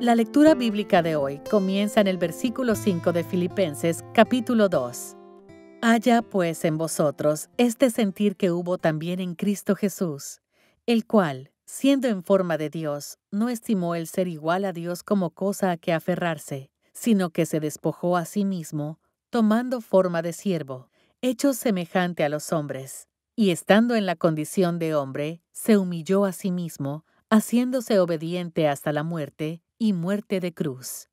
La lectura bíblica de hoy comienza en el versículo 5 de Filipenses capítulo 2. Haya pues en vosotros este sentir que hubo también en Cristo Jesús, el cual, siendo en forma de Dios, no estimó el ser igual a Dios como cosa a que aferrarse, sino que se despojó a sí mismo, tomando forma de siervo, hecho semejante a los hombres, y estando en la condición de hombre, se humilló a sí mismo, haciéndose obediente hasta la muerte, y muerte de cruz.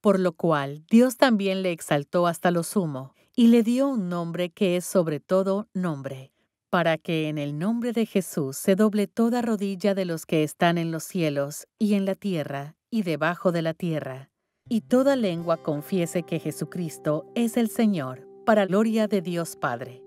Por lo cual Dios también le exaltó hasta lo sumo, y le dio un nombre que es sobre todo nombre, para que en el nombre de Jesús se doble toda rodilla de los que están en los cielos, y en la tierra, y debajo de la tierra, y toda lengua confiese que Jesucristo es el Señor, para gloria de Dios Padre.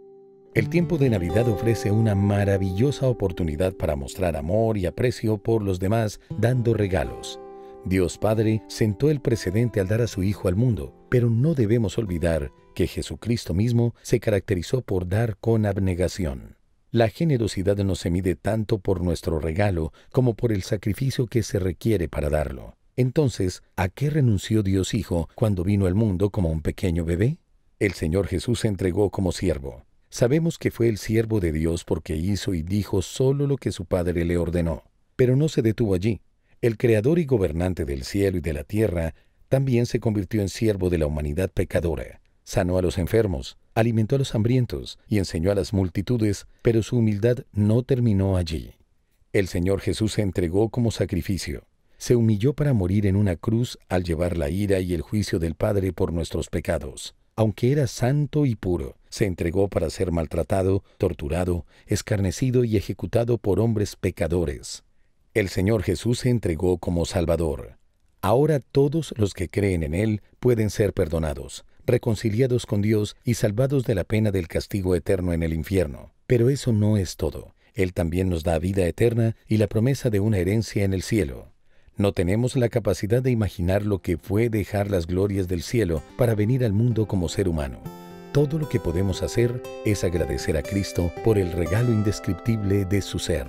El tiempo de Navidad ofrece una maravillosa oportunidad para mostrar amor y aprecio por los demás dando regalos. Dios Padre sentó el precedente al dar a su Hijo al mundo, pero no debemos olvidar que Jesucristo mismo se caracterizó por dar con abnegación. La generosidad no se mide tanto por nuestro regalo como por el sacrificio que se requiere para darlo. Entonces, ¿a qué renunció Dios Hijo cuando vino al mundo como un pequeño bebé? El Señor Jesús se entregó como siervo. Sabemos que fue el siervo de Dios porque hizo y dijo solo lo que su Padre le ordenó. Pero no se detuvo allí el creador y gobernante del cielo y de la tierra, también se convirtió en siervo de la humanidad pecadora. Sanó a los enfermos, alimentó a los hambrientos y enseñó a las multitudes, pero su humildad no terminó allí. El Señor Jesús se entregó como sacrificio. Se humilló para morir en una cruz al llevar la ira y el juicio del Padre por nuestros pecados. Aunque era santo y puro, se entregó para ser maltratado, torturado, escarnecido y ejecutado por hombres pecadores. El Señor Jesús se entregó como Salvador. Ahora todos los que creen en Él pueden ser perdonados, reconciliados con Dios y salvados de la pena del castigo eterno en el infierno. Pero eso no es todo. Él también nos da vida eterna y la promesa de una herencia en el cielo. No tenemos la capacidad de imaginar lo que fue dejar las glorias del cielo para venir al mundo como ser humano. Todo lo que podemos hacer es agradecer a Cristo por el regalo indescriptible de su ser.